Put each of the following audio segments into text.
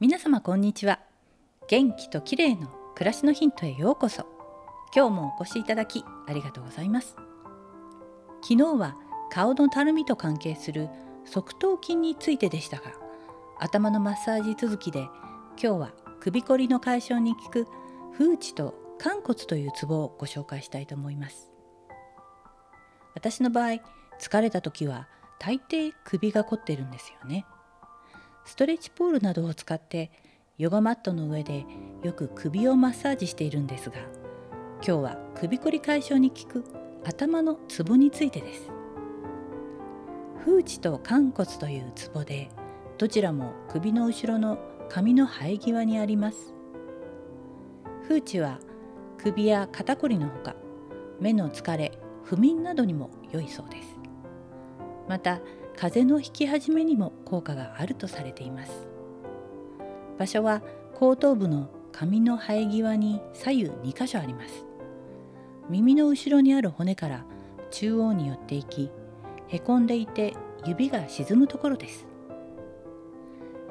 皆様こんにちは。元気と綺麗の暮らしのヒントへようこそ。今日もお越しいただきありがとうございます。昨日は顔のたるみと関係する側頭筋についてでしたが頭のマッサージ続きで今日は首こりの解消に効く風池と寛骨というツボをご紹介したいと思います。私の場合疲れた時は大抵首が凝ってるんですよね。ストレッチポールなどを使ってヨガマットの上でよく首をマッサージしているんですが今日は首こり解消に効く頭のツボについてです。風池と寛骨というツボでどちらも首の後ろの髪の生え際にあります。風池は首や肩こりのほか目の疲れ不眠などにも良いそうです。また風邪のひき始めにも効果があるとされています。場所は後頭部の髪の生え際に左右2箇所あります。耳の後ろにある骨から中央に寄っていきへこんでいて指が沈むところです。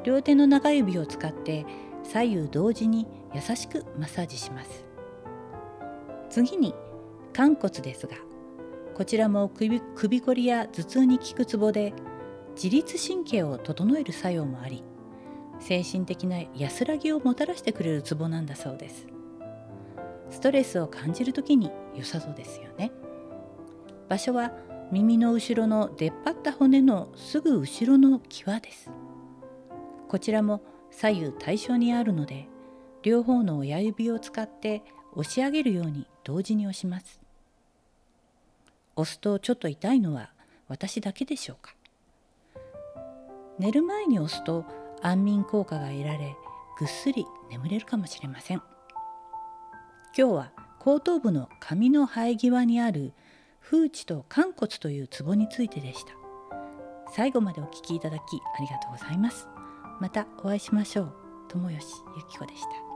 両手の中指を使って左右同時に優しくマッサージします。次に寛骨ですがこちらも首首こりや頭痛に効くツボで自律神経を整える作用もあり精神的な安らぎをもたらしてくれるツボなんだそうです。ストレスを感じる時に良さそうですよね。場所は耳の後ろの出っ張った骨のすぐ後ろの際です。こちらも左右対称にあるので両方の親指を使って押し上げるように同時に押します。押すとちょっと痛いのは私だけでしょうか？寝る前に押すと安眠効果が得られぐっすり眠れるかもしれません。今日は後頭部の髪の生え際にある風池と寛骨というツボについてでした。最後までお聞きいただきありがとうございます。またお会いしましょう。友吉ゆき子でした。